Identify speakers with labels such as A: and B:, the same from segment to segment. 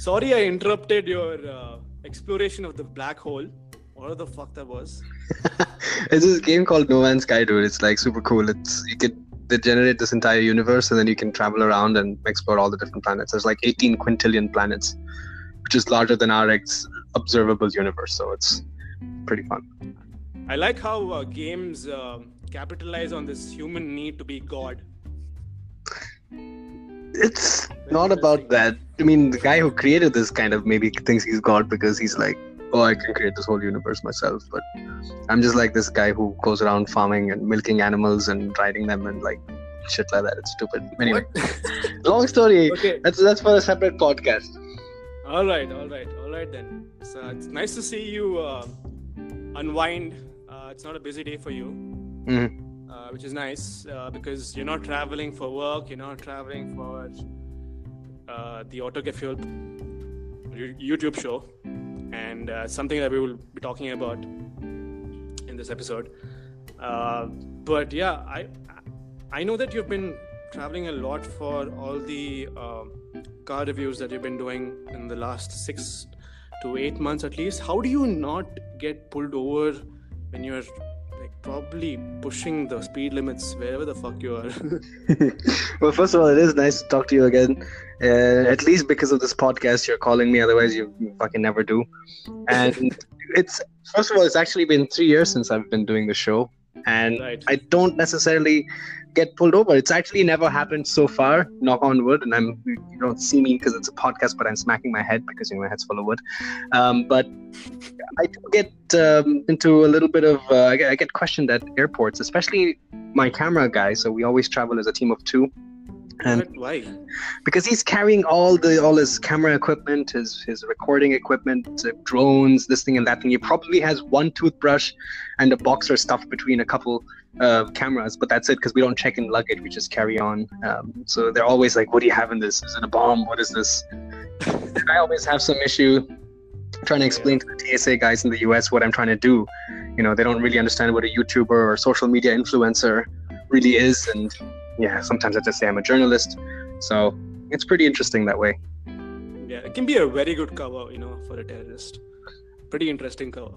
A: Sorry, I interrupted your uh, exploration of the black hole. What the fuck that was?
B: it's this game called No Man's Sky, dude. It's like super cool. It's you could they generate this entire universe, and then you can travel around and explore all the different planets. There's like 18 quintillion planets, which is larger than our ex- observable universe. So it's pretty fun.
A: I like how uh, games uh, capitalize on this human need to be God.
B: It's not about that. I mean, the guy who created this kind of maybe thinks he's God because he's like, oh, I can create this whole universe myself. But I'm just like this guy who goes around farming and milking animals and riding them and like shit like that. It's stupid. Anyway, long story. Okay. That's that's for a separate podcast.
A: All right, all right, all right then. So it's nice to see you uh, unwind. Uh, it's not a busy day for you.
B: Mm-hmm
A: which is nice uh, because you're not traveling for work, you're not traveling for uh, the Autogefühl YouTube show, and uh, something that we will be talking about in this episode. Uh, but yeah, I I know that you've been traveling a lot for all the um, car reviews that you've been doing in the last six to eight months at least. How do you not get pulled over when you're probably pushing the speed limits wherever the fuck you are.
B: well, first of all, it is nice to talk to you again. Uh, at least because of this podcast, you're calling me. Otherwise, you fucking never do. And it's first of all, it's actually been three years since I've been doing the show, and right. I don't necessarily get pulled over. It's actually never happened so far, knock on wood. And I'm you don't see me because it's a podcast, but I'm smacking my head because you know my head's full of wood. Um, but I do get um, into a little bit of uh, I, get, I get questioned at airports, especially my camera guy. So we always travel as a team of two.
A: And why?
B: Because he's carrying all the all his camera equipment, his his recording equipment, drones, this thing and that thing. He probably has one toothbrush and a boxer stuffed between a couple uh, cameras, but that's it because we don't check in luggage. We just carry on. Um, so they're always like, "What do you have in this? Is it a bomb? What is this?" and I always have some issue trying to explain to the TSA guys in the US what I'm trying to do. You know, they don't really understand what a YouTuber or social media influencer really is, and yeah, sometimes I just say I'm a journalist. So it's pretty interesting that way.
A: Yeah, it can be a very good cover, you know, for a terrorist. Pretty interesting cover.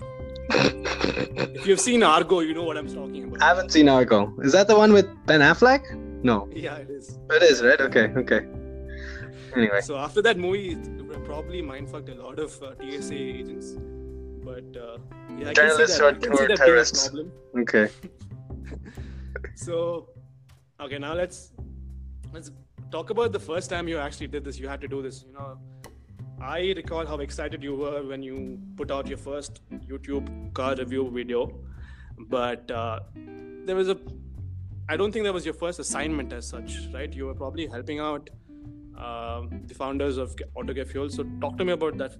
A: if you've seen Argo, you know what I'm talking about.
B: I haven't seen Argo. Is that the one with Ben Affleck? No.
A: Yeah, it is.
B: It is, right? Okay, okay. Anyway.
A: So after that movie, probably mindfucked a lot of uh, TSA agents. But uh, yeah, I
B: Journalists
A: can see that,
B: or terrorists. Problem. Okay.
A: so, okay, now let's let's talk about the first time you actually did this. You had to do this. You know, I recall how excited you were when you put out your first YouTube car review video, but uh, there was a. I don't think that was your first assignment as such, right? You were probably helping out uh, the founders of Autogefühl. So, talk to me about that.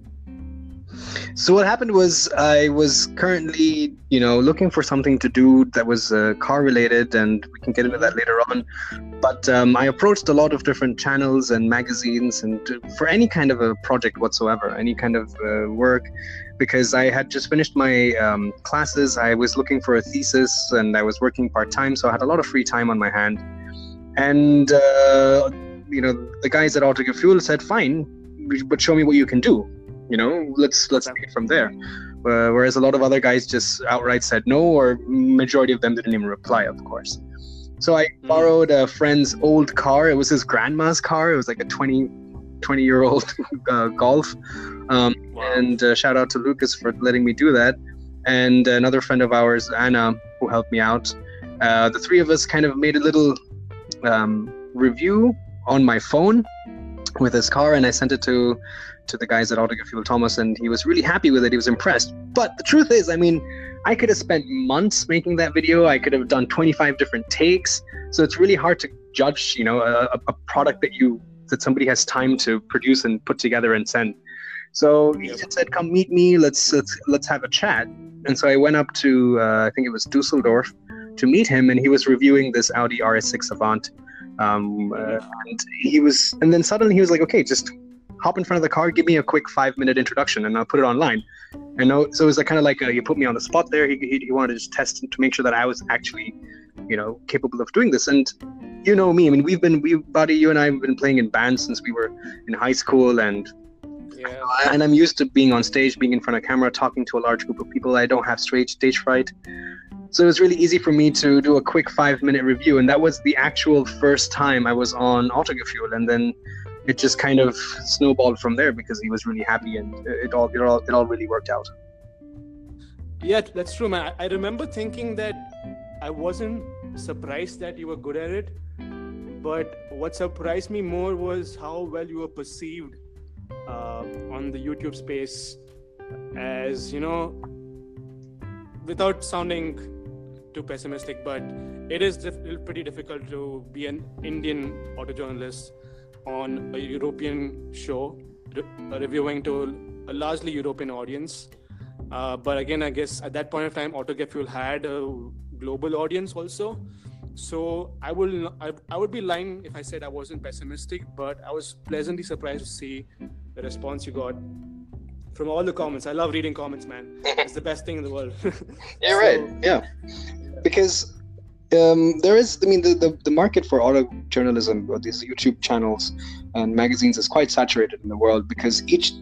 B: So what happened was I was currently, you know, looking for something to do that was uh, car related, and we can get into that later on. But um, I approached a lot of different channels and magazines, and for any kind of a project whatsoever, any kind of uh, work, because I had just finished my um, classes. I was looking for a thesis, and I was working part time, so I had a lot of free time on my hand. And uh, you know, the guys at Autogefühl said, "Fine, but show me what you can do." You know let's let's take it from there. Uh, whereas a lot of other guys just outright said no or majority of them didn't even reply of course. So i hmm. borrowed a friend's old car. It was his grandma's car. It was like a 20 20 year old uh, golf. Um, wow. and uh, shout out to lucas for letting me do that. And another friend of ours anna who helped me out uh, the three of us kind of made a little um, review on my phone with his car and i sent it to to the guys at Autogefühl Thomas, and he was really happy with it. He was impressed. But the truth is, I mean, I could have spent months making that video. I could have done 25 different takes. So it's really hard to judge, you know, a, a product that you that somebody has time to produce and put together and send. So he just said, "Come meet me. Let's let's let's have a chat." And so I went up to uh, I think it was Dusseldorf to meet him, and he was reviewing this Audi RS6 Avant. Um, uh, and he was, and then suddenly he was like, "Okay, just hop in front of the car, give me a quick five minute introduction, and I'll put it online. And so it was like kind of like uh, you put me on the spot there. He, he, he wanted to just test to make sure that I was actually, you know, capable of doing this. And you know me, I mean, we've been, we, Buddy, you and I have been playing in bands since we were in high school, and
A: Yeah.
B: and I'm used to being on stage, being in front of camera, talking to a large group of people. I don't have stage stage fright, so it was really easy for me to do a quick five minute review, and that was the actual first time I was on Autogefühl, and then it just kind of snowballed from there because he was really happy, and it all it all it all really worked out.
A: Yeah, that's true, man. I remember thinking that I wasn't surprised that you were good at it, but what surprised me more was how well you were perceived uh, on the YouTube space as, you know, without sounding too pessimistic, but it is pretty difficult to be an Indian auto journalist on a European show, re- reviewing to a largely European audience. Uh, but again, I guess at that point of time, Autogefühl had a global audience also. So I will I, I would be lying if I said I wasn't pessimistic, but I was pleasantly surprised to see the response you got from all the comments. I love reading comments, man. It's the best thing in the world.
B: Yeah,
A: So-
B: right. Yeah, because um, there is, I mean, the, the, the market for auto journalism, or these YouTube channels and magazines, is quite saturated in the world because each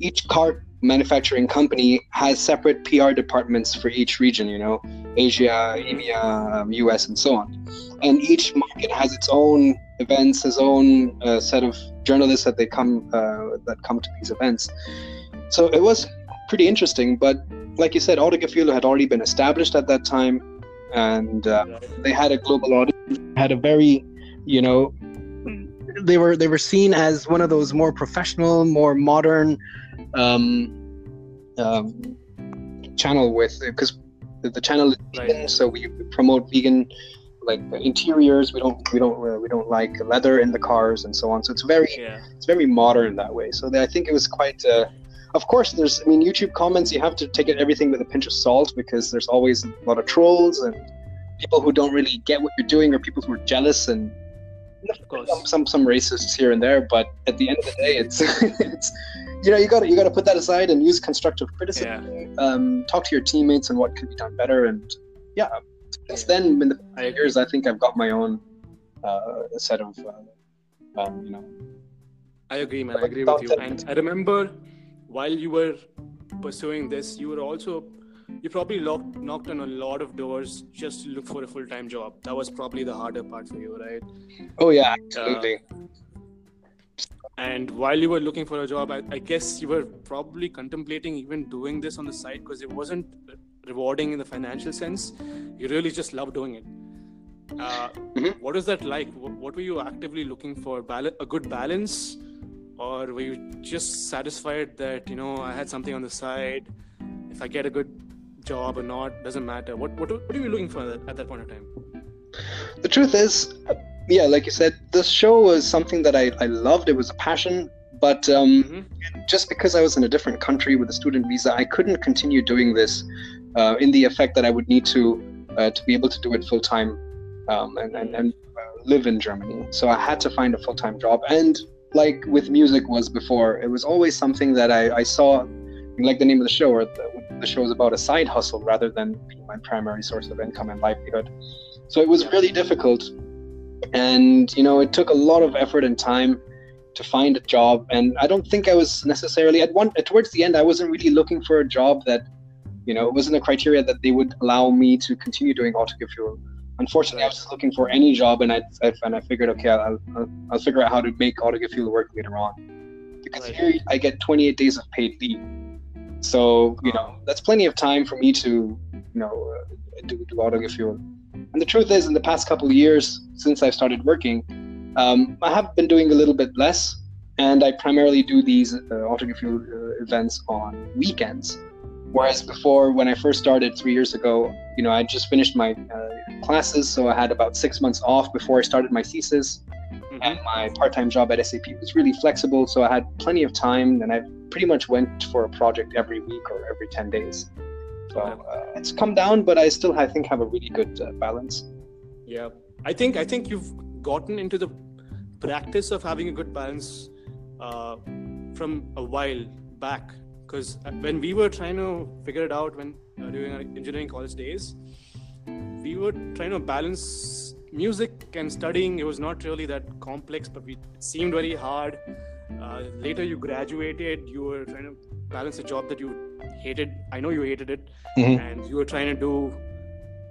B: each car manufacturing company has separate PR departments for each region. You know, Asia, EMEA, um, US, and so on. And each market has its own events, its own uh, set of journalists that they come uh, that come to these events. So it was pretty interesting, but like you said, Autogefühl had already been established at that time, and uh, they had a global audience. Had a very, you know, they were they were seen as one of those more professional, more modern um, um, channel with because the, channel is
A: Right.
B: vegan, so we promote vegan like interiors. We don't we don't uh, we don't like leather in the cars and so on. So it's very
A: yeah.
B: it's very modern that way. So I think it was quite. Uh, of course, there's. I mean, YouTube comments. You have to take it everything with a pinch of salt because there's always a lot of trolls and people who don't really get what you're doing, or people who are jealous and
A: Of course.
B: some some, some racists here and there. But at the end of the day, it's it's you know you got to you got to put that aside and use constructive criticism. Um, talk to your teammates and what can be done better. And yeah, since then, in the years, I think I've got my own uh, set of uh, um, you know
A: I agree, man. I agree with you. And I remember while you were pursuing this, you were also you probably locked, knocked on a lot of doors just to look for a full time job. That was probably the harder part for you, right?
B: Oh yeah, absolutely.
A: And while you were looking for a job, I, I guess you were probably contemplating even doing this on the side because it wasn't rewarding in the financial sense. You really just love doing it. Uh,
B: Mhm.
A: What is that like? What, what were you actively looking for? Bal- a good balance, or were you just satisfied that you know I had something on the side? If I get a good job or not doesn't matter. What what, what are you looking for at that point of time?
B: The truth is, yeah, like you said, this show was something that I, I loved. It was a passion, but um,
A: Mhm.
B: just because I was in a different country with a student visa, I couldn't continue doing this uh, in the effect that I would need to uh, to be able to do it full time um, and and, and uh, live in Germany. So I had to find a full time job. And like with music was before, it was always something that I, I saw, like the name of the show, or the, the show is about a side hustle rather than being my primary source of income and livelihood. So it was really difficult, and you know, it took a lot of effort and time to find a job. And I don't think I was necessarily at one towards the end. I wasn't really looking for a job that, you know, it wasn't a criteria that they would allow me to continue doing Autogefühl. Unfortunately, I was just looking for any job, and I, I and I figured, okay, I'll, I'll, I'll figure out how to make Autogefühl work later on. Because
A: Right.
B: here I get 28 days of paid leave, so you know that's plenty of time for me to, you know, uh, do, do Autogefühl. And the truth is, in the past couple of years since I've started working, um, I have been doing a little bit less, and I primarily do these uh, Autogefühl uh, events on weekends. Whereas before, when I first started three years ago, you know, I just finished my uh, classes, so I had about six months off before I started my thesis,
A: Mhm.
B: and my part-time job at SAP was really flexible, so I had plenty of time, and I pretty much went for a project every week or every ten days. So uh, it's come down, but I still, I think, have a really good uh, balance.
A: Yeah, I think I think you've gotten into the practice of having a good balance uh, from a while back. Because when we were trying to figure it out when uh, during our engineering college days, we were trying to balance music and studying. It was not really that complex, but we, it seemed very hard. uh, later you graduated you were trying to balance a job that you hated i know you hated it
B: Mhm.
A: and you were trying to do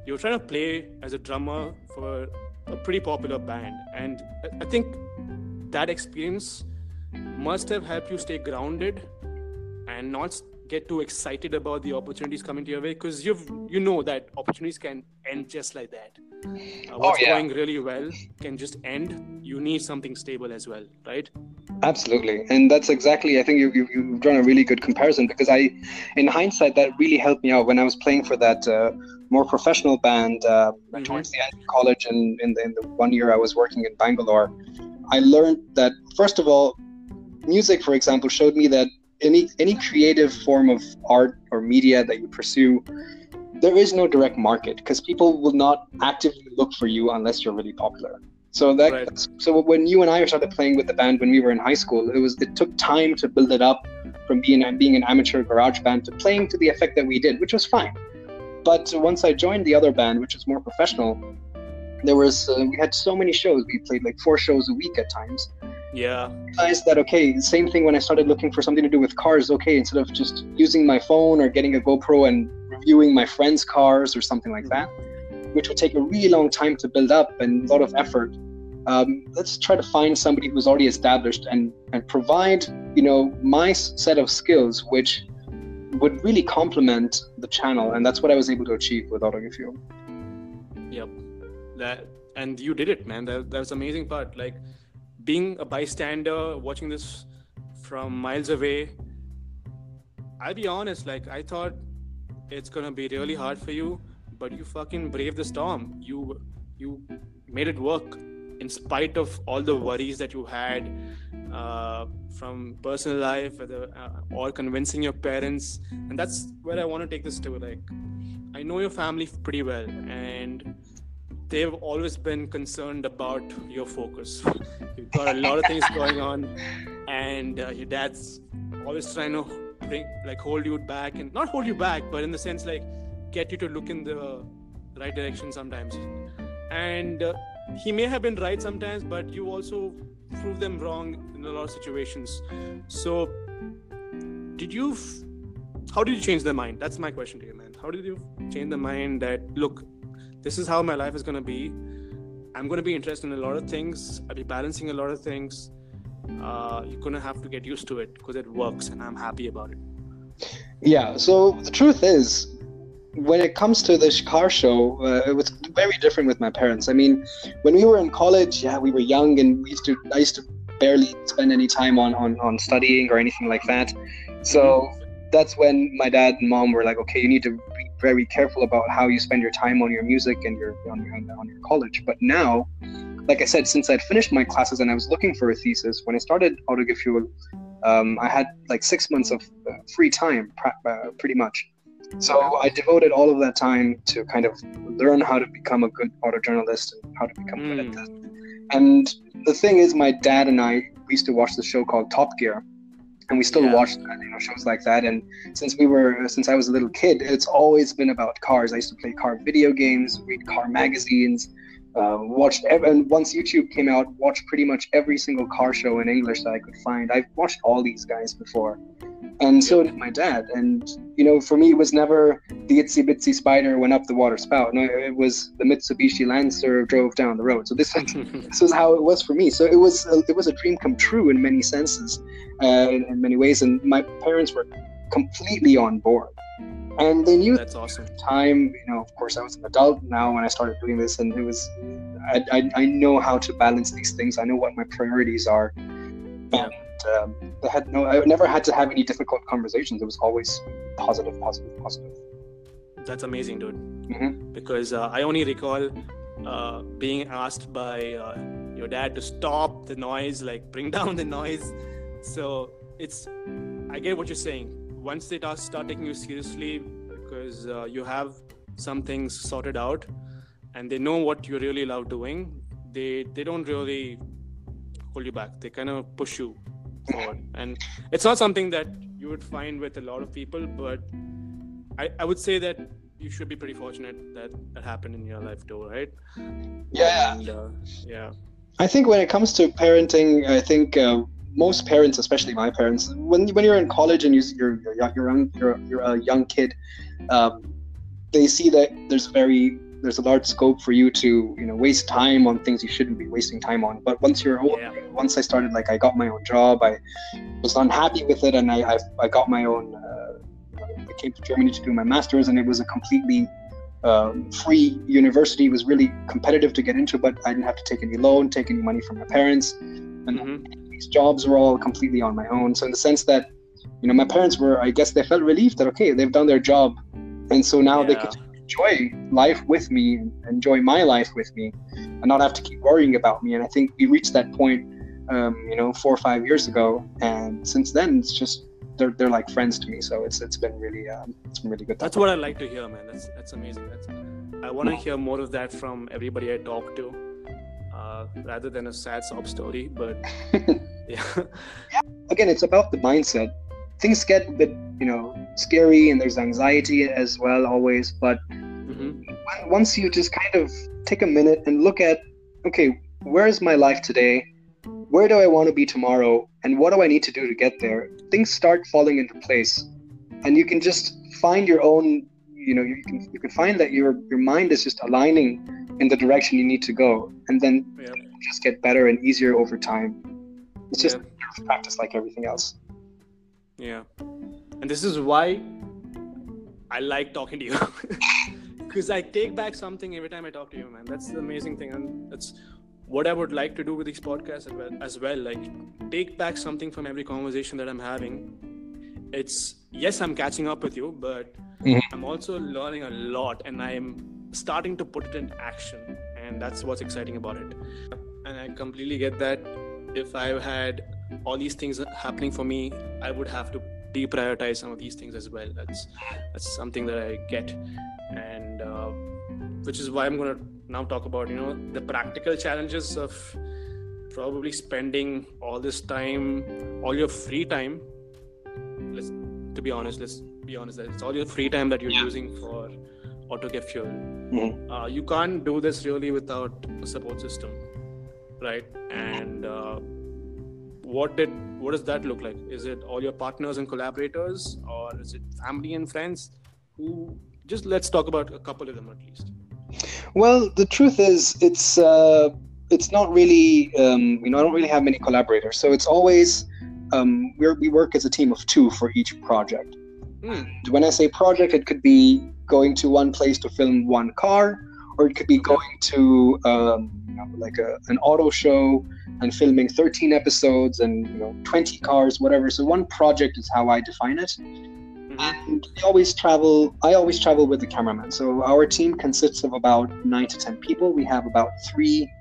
A: you were trying to play as a drummer for a pretty popular band and i think that experience must have helped you stay grounded and not get too excited about the opportunities coming to your way because you've you know that opportunities can end just like that uh, what's
B: yeah.
A: going really well can just end you need something stable as well right
B: Absolutely, and that's exactly. I think you, you you've drawn a really good comparison because I, in hindsight, that really helped me out when I was playing for that uh, more professional band uh,
A: Mhm.
B: towards the end of college and in the, in the one year I was working in Bangalore. I learned that first of all, music, for example, showed me that any any creative form of art or media that you pursue, there is no direct market because people will not actively look for you unless you're really popular. So that
A: Right.
B: so when you and I started playing with the band when we were in high school, it was it took time to build it up from being being an amateur garage band to playing to the effect that we did, which was fine. But once I joined the other band, which was more professional, there was uh, we had so many shows. We played like four shows a week at times.
A: Yeah
B: Realized that okay, same thing when I started looking for something to do with cars. Okay, instead of just using my phone or getting a GoPro and reviewing my friends' cars or something like that, which would take a really long time to build up and a lot of effort. Um, let's try to find somebody who's already established and and provide you know my set of skills, which would really complement the channel, and that's what I was able to achieve with Autogefühl.
A: Yep. That and you did it, man. That that's the amazing part. Like being a bystander, watching this from miles away. I'll be honest, like I thought it's gonna be really hard for you, but you fucking braved the storm. You you made it work in spite of all the worries that you had uh, from personal life whether, uh, or convincing your parents and that's where i want to take this to like i know your family pretty well and they've always been concerned about your focus. You've got a lot of things going on and uh, your dad's always trying to bring like hold you back and not hold you back but in the sense like get you to look in the right direction sometimes. And uh, he may have been right sometimes but you also prove them wrong in a lot of situations. So did you f- how did you change their mind? That's my question to you man. How did you change the mind that look this is how my life is going to be i'm going to be interested in a lot of things i'll be balancing a lot of things uh, you're going to have to get used to it because it works and i'm happy about it
B: Yeah. So the truth is, when it comes to this car show, uh, it was very different with my parents. I mean, when we were in college, yeah, we were young, and we used to. I used to barely spend any time on on, on studying or anything like that. So that's when my dad and mom were like, okay, you need to very careful about how you spend your time on your music and your on your, on your college. But now, like I said, since I'd finished my classes and I was looking for a thesis, when I started Autogefühl, um, I had like six months of uh, free time, uh, pretty much. So I devoted all of that time to kind of learn how to become a good auto journalist and how to become good at
A: Mm.
B: this. And the thing is, my dad and I we used to watch the show called Top Gear, and we still
A: Yeah.
B: watch uh, you know shows like that. And since we were since I was a little kid, it's always been about cars. I used to play car video games, read car magazines, uh, watched and once YouTube came out, watched pretty much every single car show in English that I could find. I've watched all these guys before, and so did my dad. And you know, for me, it was never the itsy bitsy spider went up the water spout. No, it was the Mitsubishi Lancer drove down the road. So this this was how it was for me. So it was a, it was a dream come true in many senses, uh, in, in many ways. And my parents were completely on board, and they knew
A: that's awesome
B: time you know of course i was an adult now when i started doing this and it was i, I, I know how to balance these things i know what my priorities are
A: Yeah.
B: and um, I had no i never had to have any difficult conversations it was always positive positive positive
A: That's amazing, dude.
B: Mhm.
A: Because uh, I only recall uh, being asked by uh, your dad to stop the noise, like bring down the noise. So it's, I get what you're saying. Once they ta- start taking you seriously, because uh, you have some things sorted out, and they know what you really love doing, they they don't really hold you back. They kind of push you forward, and it's not something that you would find with a lot of people, but I, I would say that you should be pretty fortunate that that happened in your life too, right?
B: yeah
A: And uh, yeah,
B: I think when it comes to parenting, I think uh, most parents, especially my parents, when when you're in college and you, you're you're you're, young, you're, you're a young kid, um, they see that there's very there's a large scope for you to you know waste time on things you shouldn't be wasting time on. But once you're yeah. once I started like I got my own job, I was unhappy with it, and I I, I got my own. Uh, I came to Germany to do my master's, and it was a completely um, free university. It was really competitive to get into, but I didn't have to take any loan, take any money from my parents, and mm-hmm. these jobs were all completely on my own. So in the sense that, you know, my parents were, I guess, they felt relieved that okay, they've done their job, and so now yeah. they could enjoy life with me, and enjoy my life with me, and not have to keep worrying about me. And I think we reached that point, um, you know, four or five years ago, and since then it's just they're, they're like friends to me. So it's it's been really um, it's been really good.
A: That's what I like to hear, man. That's that's amazing. That's I want to hear more of that from everybody I talk to, uh, rather than a sad sob story. But yeah.
B: yeah. Again, it's about the mindset. Things get a bit, you know, scary, and there's anxiety as well, always. But mm-hmm. once you just kind of take a minute and look at, okay, where is my life today? where do I want to be tomorrow and what do I need to do to get there, things start falling into place. And you can just find your own, you know, you can you can find that your your mind is just aligning in the direction you need to go. And then yeah. just get better and easier over time. It's just yeah. practice like everything else.
A: Yeah. And this is why I like talking to you. Because I take back something every time I talk to you, man. That's the amazing thing. And that's what I would like to do with these podcasts as well, as well, like take back something from every conversation that I'm having. It's yes, I'm catching up with you, but mm-hmm. I'm also learning a lot, and I'm starting to put it in action, and that's what's exciting about it. And I completely get that. If I had all these things happening for me, I would have to deprioritize some of these things as well. That's that's something that I get, and uh, which is why I'm gonna now talk about you know the practical challenges of probably spending all this time all your free time let's to be honest let's be honest it's all your free time that you're yeah. using for Autogefühl mm-hmm. uh, you can't do this really without a support system right and uh, what did what does that look like is it all your partners and collaborators or is it family and friends who just let's talk about a couple of them at least
B: well, the truth is, it's uh, it's not really um, you know I don't really have many collaborators, so it's always um, we we work as a team of two for each project. Mm. When I say project, it could be going to one place to film one car, or it could be going to um, you know, like a, an auto show and filming 13 episodes and you know 20 cars, whatever. So one project is how I define it. And we always travel i always travel with the cameraman. So our team consists of about nine to ten people. We have about three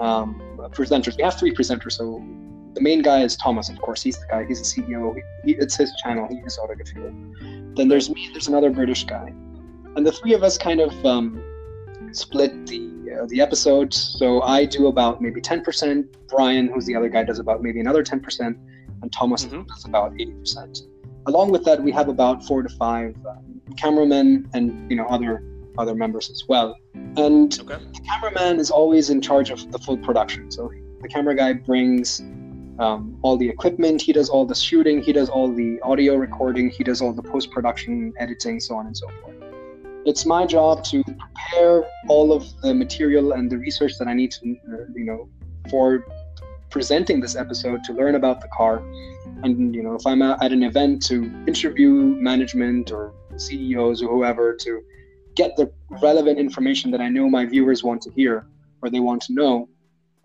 B: um, presenters. We have three presenters. So the main guy is thomas of course. He's the guy he's the ceo he, it's his channel. He is Autogefühl. Then there's me there's another british guy. And the three of us kind of um, split the uh, the episodes so i do about maybe 10% brian who's the other guy does about maybe another 10% and thomas mm-hmm. does about 80% along with that, we have about four to five um, cameramen and you know other other members as well. And okay. the cameraman is always in charge of the full production. So the camera guy brings um, all the equipment, he does all the shooting, he does all the audio recording, he does all the post production, editing, so on and so forth. It's my job to prepare all of the material and the research that I need to, uh, you know, for presenting this episode to learn about the car. And you know if i'm at an event to interview management or ceos or whoever to get the relevant information that i know my viewers want to hear or they want to know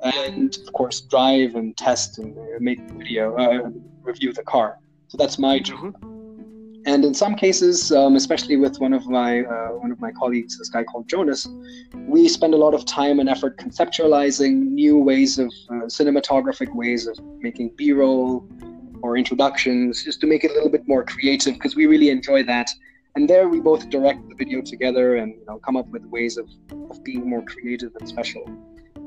B: and of course drive and test and make video uh, review the car. So that's my job. Mm-hmm. And in some cases um, especially with one of my uh, one of my colleagues this guy called jonas we spend a lot of time and effort conceptualizing new ways of uh, cinematographic ways of making b-roll or introductions, just to make it a little bit more creative because we really enjoy that. And there we both direct the video together and you know come up with ways of, of being more creative and special.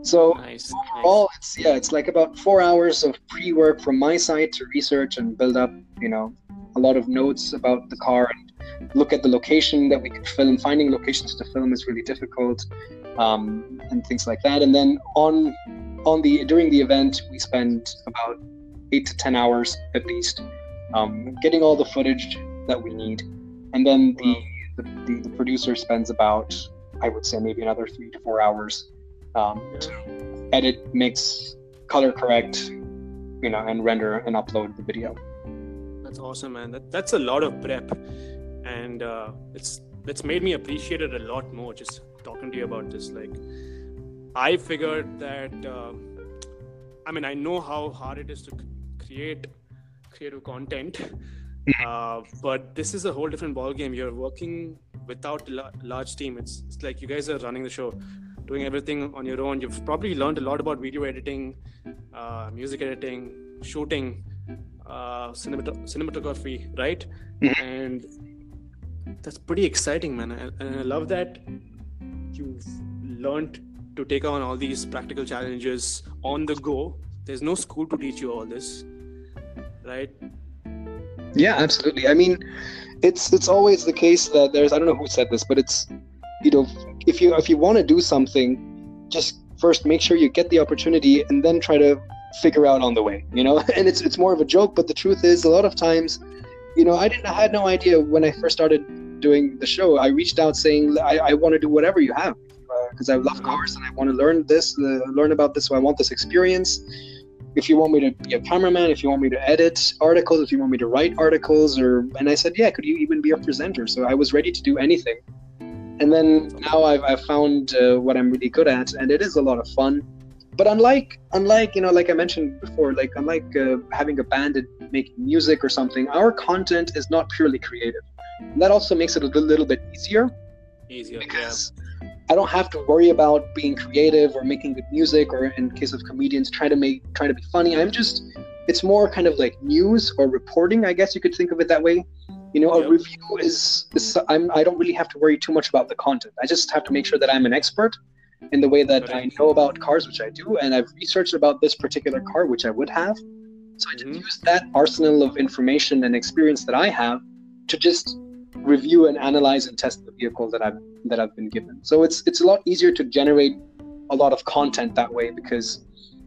B: So nice, overall, nice. it's yeah, it's like about four hours of pre-work from my side to research and build up, you know, a lot of notes about the car and look at the location that we could film. Finding locations to film is really difficult, um, and things like that. And then on on the during the event, we spend about eight to ten hours at least um, getting all the footage that we need, and then the, the, the the producer spends about I would say maybe another three to four hours um, edit, mix, color correct, you know, and render and upload the video.
A: That's awesome, man. That, that's a lot of prep, and uh, it's it's made me appreciate it a lot more. Just talking to you about this, like I figured that. Uh, I mean, I know how hard it is to create creative content, uh, but this is a whole different ball game. You're working without a large team. It's, it's like you guys are running the show, doing everything on your own. You've probably learned a lot about video editing, uh, music editing, shooting, uh, cinemat- cinematography, right?
B: Mhm.
A: And that's pretty exciting, man. And I love that you've learned to take on all these practical challenges on the go. There's no school to teach you all this, right?
B: Yeah, absolutely. I mean, it's it's always the case that there's I don't know who said this, but it's you know if you if you want to do something, just first make sure you get the opportunity and then try to figure out on the way. You know, and it's it's more of a joke, but the truth is a lot of times, you know, I didn't I had no idea when I first started doing the show. I reached out saying I, I want to do whatever you have because I love cars and I want to learn this, uh, learn about this. So I want this experience if you want me to be a cameraman, if you want me to edit articles, if you want me to write articles, or and I said, yeah, could you even be a presenter? So I was ready to do anything. And then now I've, I've found uh, what I'm really good at, and it is a lot of fun. But unlike unlike you know, like I mentioned before, like unlike uh, having a band and making music or something, our content is not purely creative. And that also makes it a little, bit easier
A: Easier,
B: because I don't have to worry about being creative or making good music or in case of comedians try to make try to be funny. I'm just it's more kind of like news or reporting, I guess you could think of it that way. You know,
A: Yep.
B: a review is, is I'm I don't really have to worry too much about the content. I just have to make sure that I'm an expert in the way that I know about cars, which I do, and I've researched about this particular car, which I would have. So I just
A: Mhm.
B: use that arsenal of information and experience that I have to just review and analyze and test the vehicle that I've that I've been given. So it's it's a lot easier to generate a lot of content that way because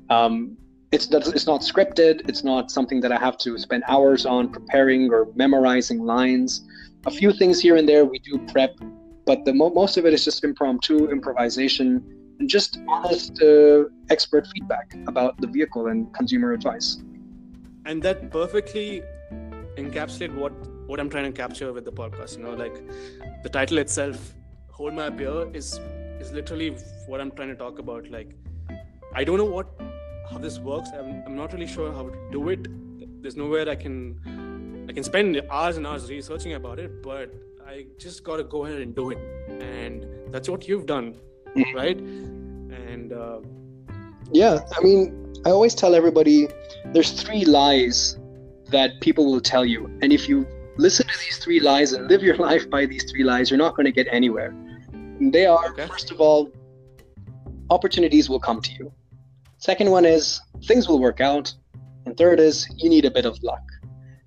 B: um, it's it's not scripted. It's not something that I have to spend hours on preparing or memorizing lines. A few things here and there we do prep, but the mo- most of it is just impromptu improvisation and just honest uh, expert feedback about the vehicle and consumer advice.
A: and that perfectly encapsulate what what I'm trying to capture with the podcast. You know, like the title itself, "Hold My Beer," is is literally what I'm trying to talk about. Like, I don't know what how this works. I'm, I'm not really sure how to do it. There's nowhere I can I can spend hours and hours researching about it, but I just gotta go ahead and do it, and that's what you've done,
B: Mhm.
A: right? And uh,
B: Yeah, I mean, I always tell everybody there's three lies that people will tell you. And if you listen to these three lies and live your life by these three lies, you're not going to get anywhere. They are,
A: Okay.
B: first of all, opportunities will come to you. Second one is things will work out. And third is you need a bit of luck.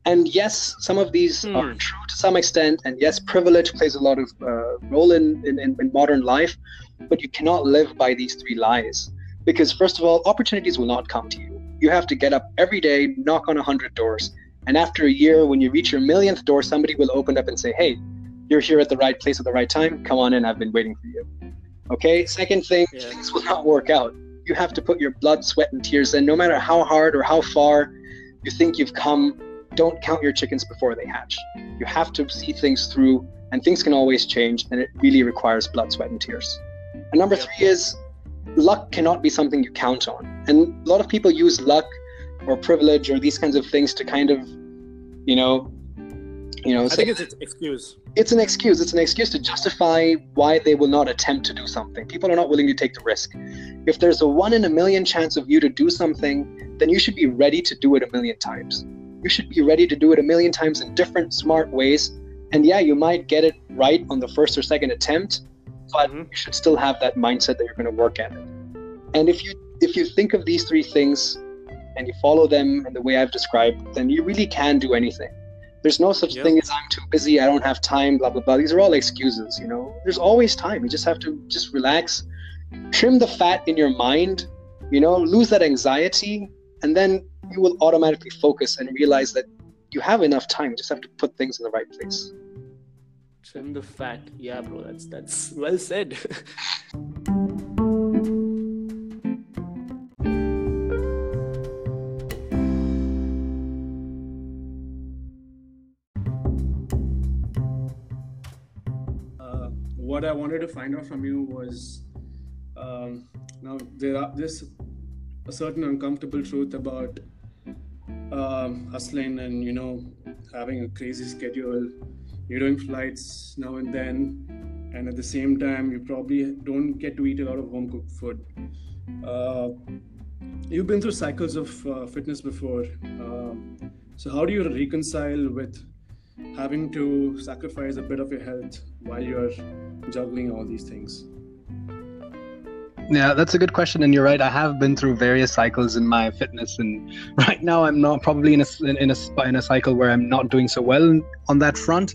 B: And yes, some of these
A: Hmm.
B: are true to some extent. And yes, privilege plays a lot of uh, role in, in, in modern life. But you cannot live by these three lies because first of all opportunities will not come to you you have to get up every day knock on a 100 doors and after a year when you reach your millionth door somebody will open up and say hey you're here at the right place at the right time come on in i've been waiting for you okay second thing
A: Yeah.
B: things will not work out you have to put your blood sweat and tears in. No matter how hard or how far you think you've come don't count your chickens before they hatch. You have to see things through and things can always change and it really requires blood sweat and tears. And number three is luck cannot be something you count on. And a lot of people use luck or privilege or these kinds of things to kind of, you know, you know,
A: I think it's an excuse.
B: it's an excuse. It's an excuse to justify why they will not attempt to do something. People are not willing to take the risk. If there's a one in a million chance of you to do something, then you should be ready to do it a million times. You should be ready to do it a million times in different smart ways. And yeah, you might get it right on the first or second attempt, but
A: Mhm.
B: you should still have that mindset that you're going to work at it. And if you if you think of these three things and you follow them in the way I've described, then you really can do anything. There's no such
A: Yeah.
B: thing as I'm too busy, I don't have time, blah blah blah. These are all excuses, you know. There's always time. You just have to just relax, trim the fat in your mind, you know, lose that anxiety, and then you will automatically focus and realize that you have enough time. You just have to put things in the right place.
A: Trim the fat. Yeah, bro. That's that's well said. wanted to find out from you was um, now there are this a certain uncomfortable truth about um, hustling and you know having a crazy schedule. You're doing flights now and then, and at the same time, you probably don't get to eat a lot of home cooked food. Uh, you've been through cycles of uh, fitness before, um, so how do you reconcile with having to sacrifice a bit of your health while you're juggling all these things?
B: Yeah, that's a good question, and you're right. I have been through various cycles in my fitness, and right now I'm not probably in a in a in a cycle where I'm not doing so well on that front,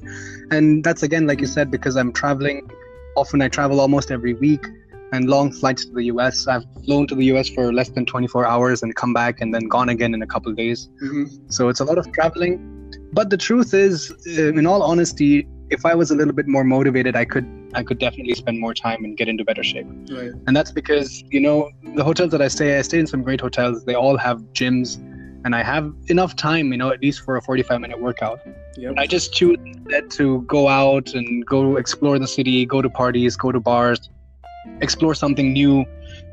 B: and that's again, like you said, because I'm traveling. Often I travel almost every week, and long flights to the U.S. I've flown to the U.S. for less than 24 hours and come back, and then gone again in a couple of days.
A: Mm-hmm.
B: So it's a lot of traveling. But the truth is, uh, in all honesty, if I was a little bit more motivated, I could I could definitely spend more time and get into better shape.
A: Right.
B: And that's because you know the hotels that I stay, I stay in some great hotels. They all have gyms, and I have enough time, you know, at least for a 45 minute workout.
A: Yep.
B: I just choose to go out and go explore the city, go to parties, go to bars, explore something new.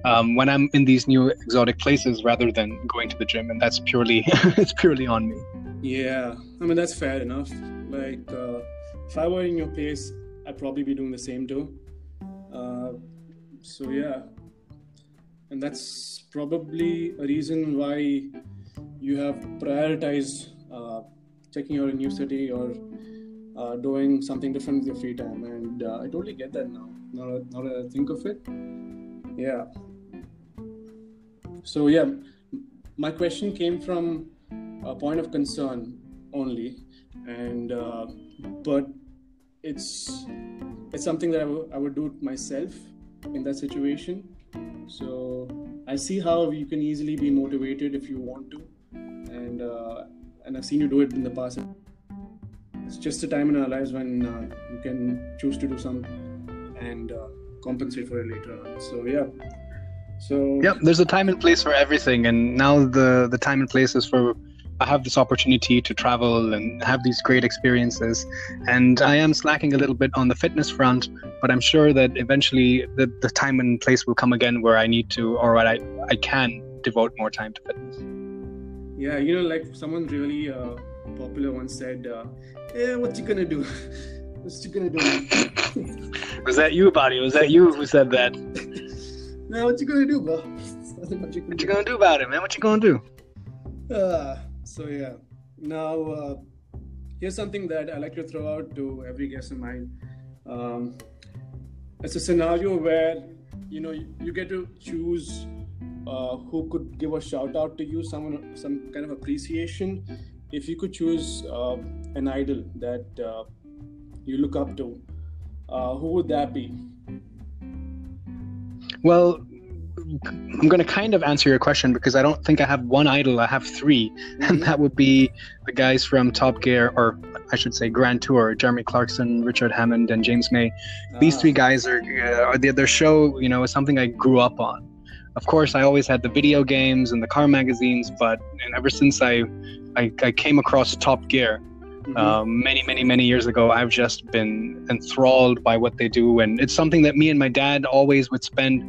B: Um, when I'm in these new exotic places, rather than going to the gym, and that's purely it's purely on me.
A: Yeah, I mean that's fair enough. Like uh, if I were in your place, I'd probably be doing the same too. Uh, so yeah, and that's probably a reason why you have prioritized uh, checking out a new city or uh, doing something different with your free time. And uh, I totally get that now. Now, now that I think of it, yeah. So yeah, my question came from a point of concern only, and uh, but it's it's something that I wou- I would do myself in that situation. So I see how you can easily be motivated if you want to, and uh, and I've seen you do it in the past. It's just a time in our lives when uh, you can choose to do something and uh, compensate for it later on. So yeah. So
B: Yep, there's a time and place for everything, and now the the time and place is for I have this opportunity to travel and have these great experiences, and I am slacking a little bit on the fitness front, but I'm sure that eventually the, the time and place will come again where I need to or I I can devote more time to fitness.
A: Yeah, you know, like someone really uh, popular once said, uh, "Eh, what you gonna do? what you gonna do?
B: Was that you, buddy? Was that you who said that?
A: now, what you gonna do, bro? Nothing much you
B: What
A: do."
B: you gonna do about it, man? What you gonna do?
A: Uh, so yeah. Now, uh, here's something that I like to throw out to every guest of mine. Um, it's a scenario where you know you, you get to choose uh, who could give a shout out to you, someone, some kind of appreciation. If you could choose uh, an idol that uh, you look up to, uh, who would that be?
B: Well, I'm going to kind of answer your question because I don't think I have one idol. I have three, and that would be the guys from Top Gear, or I should say Grand Tour: Jeremy Clarkson, Richard Hammond, and James May. These
A: Ah,
B: three guys are, uh, their show. You know, is something I grew up on. Of course, I always had the video games and the car magazines, but and ever since I, I, I came across Top Gear,
A: mhm.
B: um, many, many, many years ago, I've just been enthralled by what they do. And it's something that me and my dad always would spend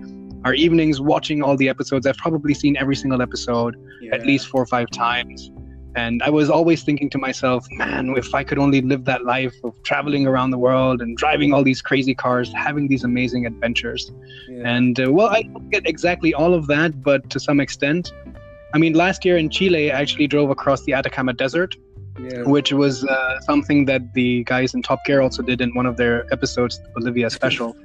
B: our evenings watching all the episodes. I've probably seen every single episode at least four or five times. And I was always thinking to myself, man, if I could only live that life of traveling around the world and driving all these crazy cars, having these amazing adventures.
A: Yeah.
B: And uh, well, I don't get exactly all of that, but to some extent. I mean, last year in Chile, I actually drove across the Atacama Desert
A: yeah.
B: which was uh, something that the guys in Top Gear also did in one of their episodes, the Bolivia special.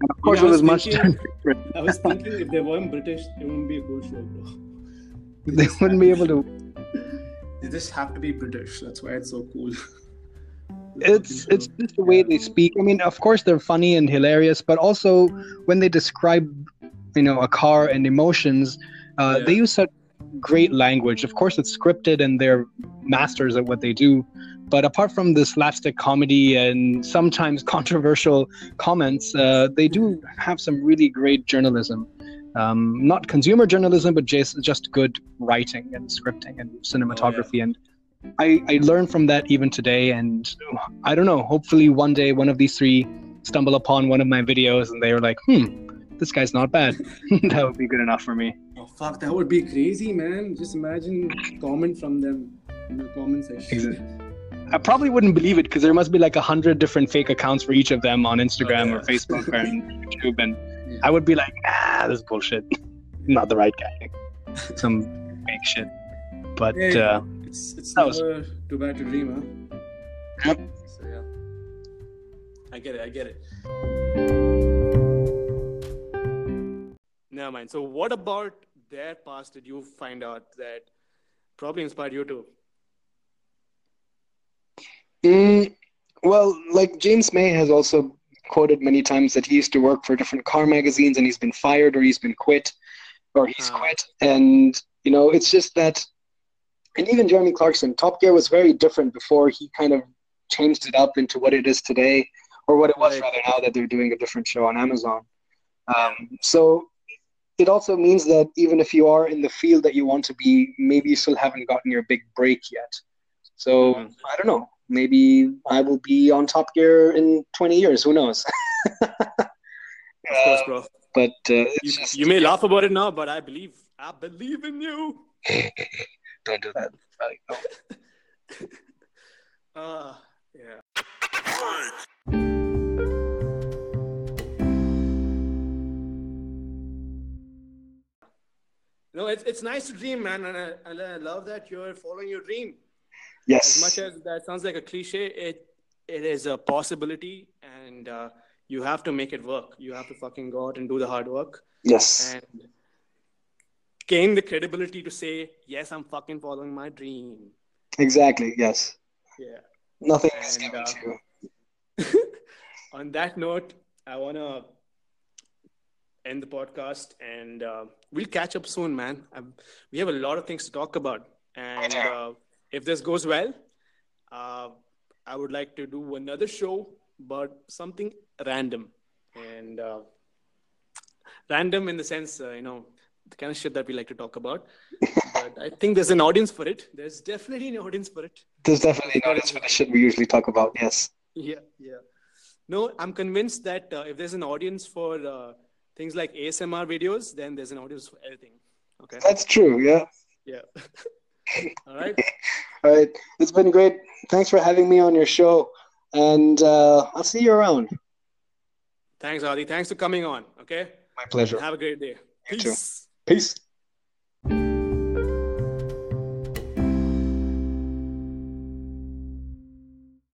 B: And of course,
A: Yeah,
B: it was
A: was
B: much
A: thinking-
B: different.
A: I was thinking if they weren't British, it wouldn't be a good show, bro.
B: They wouldn't be able to.
A: They just have to be British. That's why it's so cool.
B: It's it's just the way they speak. I mean, of course, they're funny and hilarious, but also when they describe, you know, a car and emotions, Uh,
A: Yeah.
B: They use such great language. Of course, it's scripted and they're masters at what they do. But apart from the slapstick comedy and sometimes controversial comments, uh, they do have some really great journalism. Um, not consumer journalism, but just just good writing and scripting and cinematography. And I, I learned from that even today. And I don't know. Hopefully, one day one of these three stumble upon one of my videos and they are like, "Hmm, this guy's not bad." that would be good enough for me.
A: Oh fuck, that would be crazy, man. Just imagine comment from them in the comment section.
B: I probably wouldn't believe it because there must be like a hundred different fake accounts for each of them on Instagram
A: Oh,
B: or. Facebook or YouTube, and
A: Yeah.
B: I would be like, ah, this is bullshit. Not the right guy. Some fake shit. But
A: Hey,
B: uh,
A: it's it's
B: that was-
A: never too bad to dream, huh?
B: Yep.
A: So yeah, I get it. I get it. Never mind. So what about their past did you find out that probably inspired you to?
B: Mm, well, like James May has also quoted many times that he used to work for different car magazines and he's been fired or he's been quit or he's
A: Ah.
B: quit. And, you know, it's just that, and even Jeremy Clarkson, Top Gear was very different before he kind of changed it up into what it is today or what it was
A: Right.
B: rather now that they're doing a different show on Amazon. Um, so it also means that even if you are in the field that you want to be, maybe you still haven't gotten your big break yet. So
A: Mhm.
B: I don't know. Maybe I will be on Top Gear in 20 years. Who knows?
A: Of course, bro.
B: But uh,
A: You,
B: just,
A: you may laugh about it now, but I believe I believe in you.
B: don't do that. Like, no.
A: Uh, yeah. No, it's it's nice to dream, man, and I, and I love that you're following your dream.
B: Yes.
A: As much as that sounds like a cliche, it it is a possibility, and uh, you have to make it work. You have to fucking go out and do the hard work
B: yes.
A: and gain the credibility to say, yes, I'm fucking following my dream.
B: Exactly. Yes.
A: Yeah.
B: Nothing is
A: And,
B: given
A: uh,
B: to you.
A: on that note, I want to end the podcast and uh, we'll catch up soon, man. Um we have a lot of things to talk about. And uh, if this goes well, uh, I would like to do another show, but something random. And uh, random in the sense, uh, you know, the kind of shit that we like to talk about. but I think there's an audience for it. There's definitely an audience for it.
B: There's definitely an audience for the shit we usually talk about. Yes.
A: Yeah, yeah. No, I'm convinced that uh, if there's an audience for uh, things like ASMR videos, then there's an audience for everything. Okay.
B: That's true. Yeah.
A: Yeah. All right.
B: All right. It's been great. Thanks for having me on your show. And uh, I'll see you around.
A: Thanks, Adi. Thanks for coming on. Okay.
B: My pleasure.
A: Have a great day.
B: You too.
A: Peace.
B: Peace.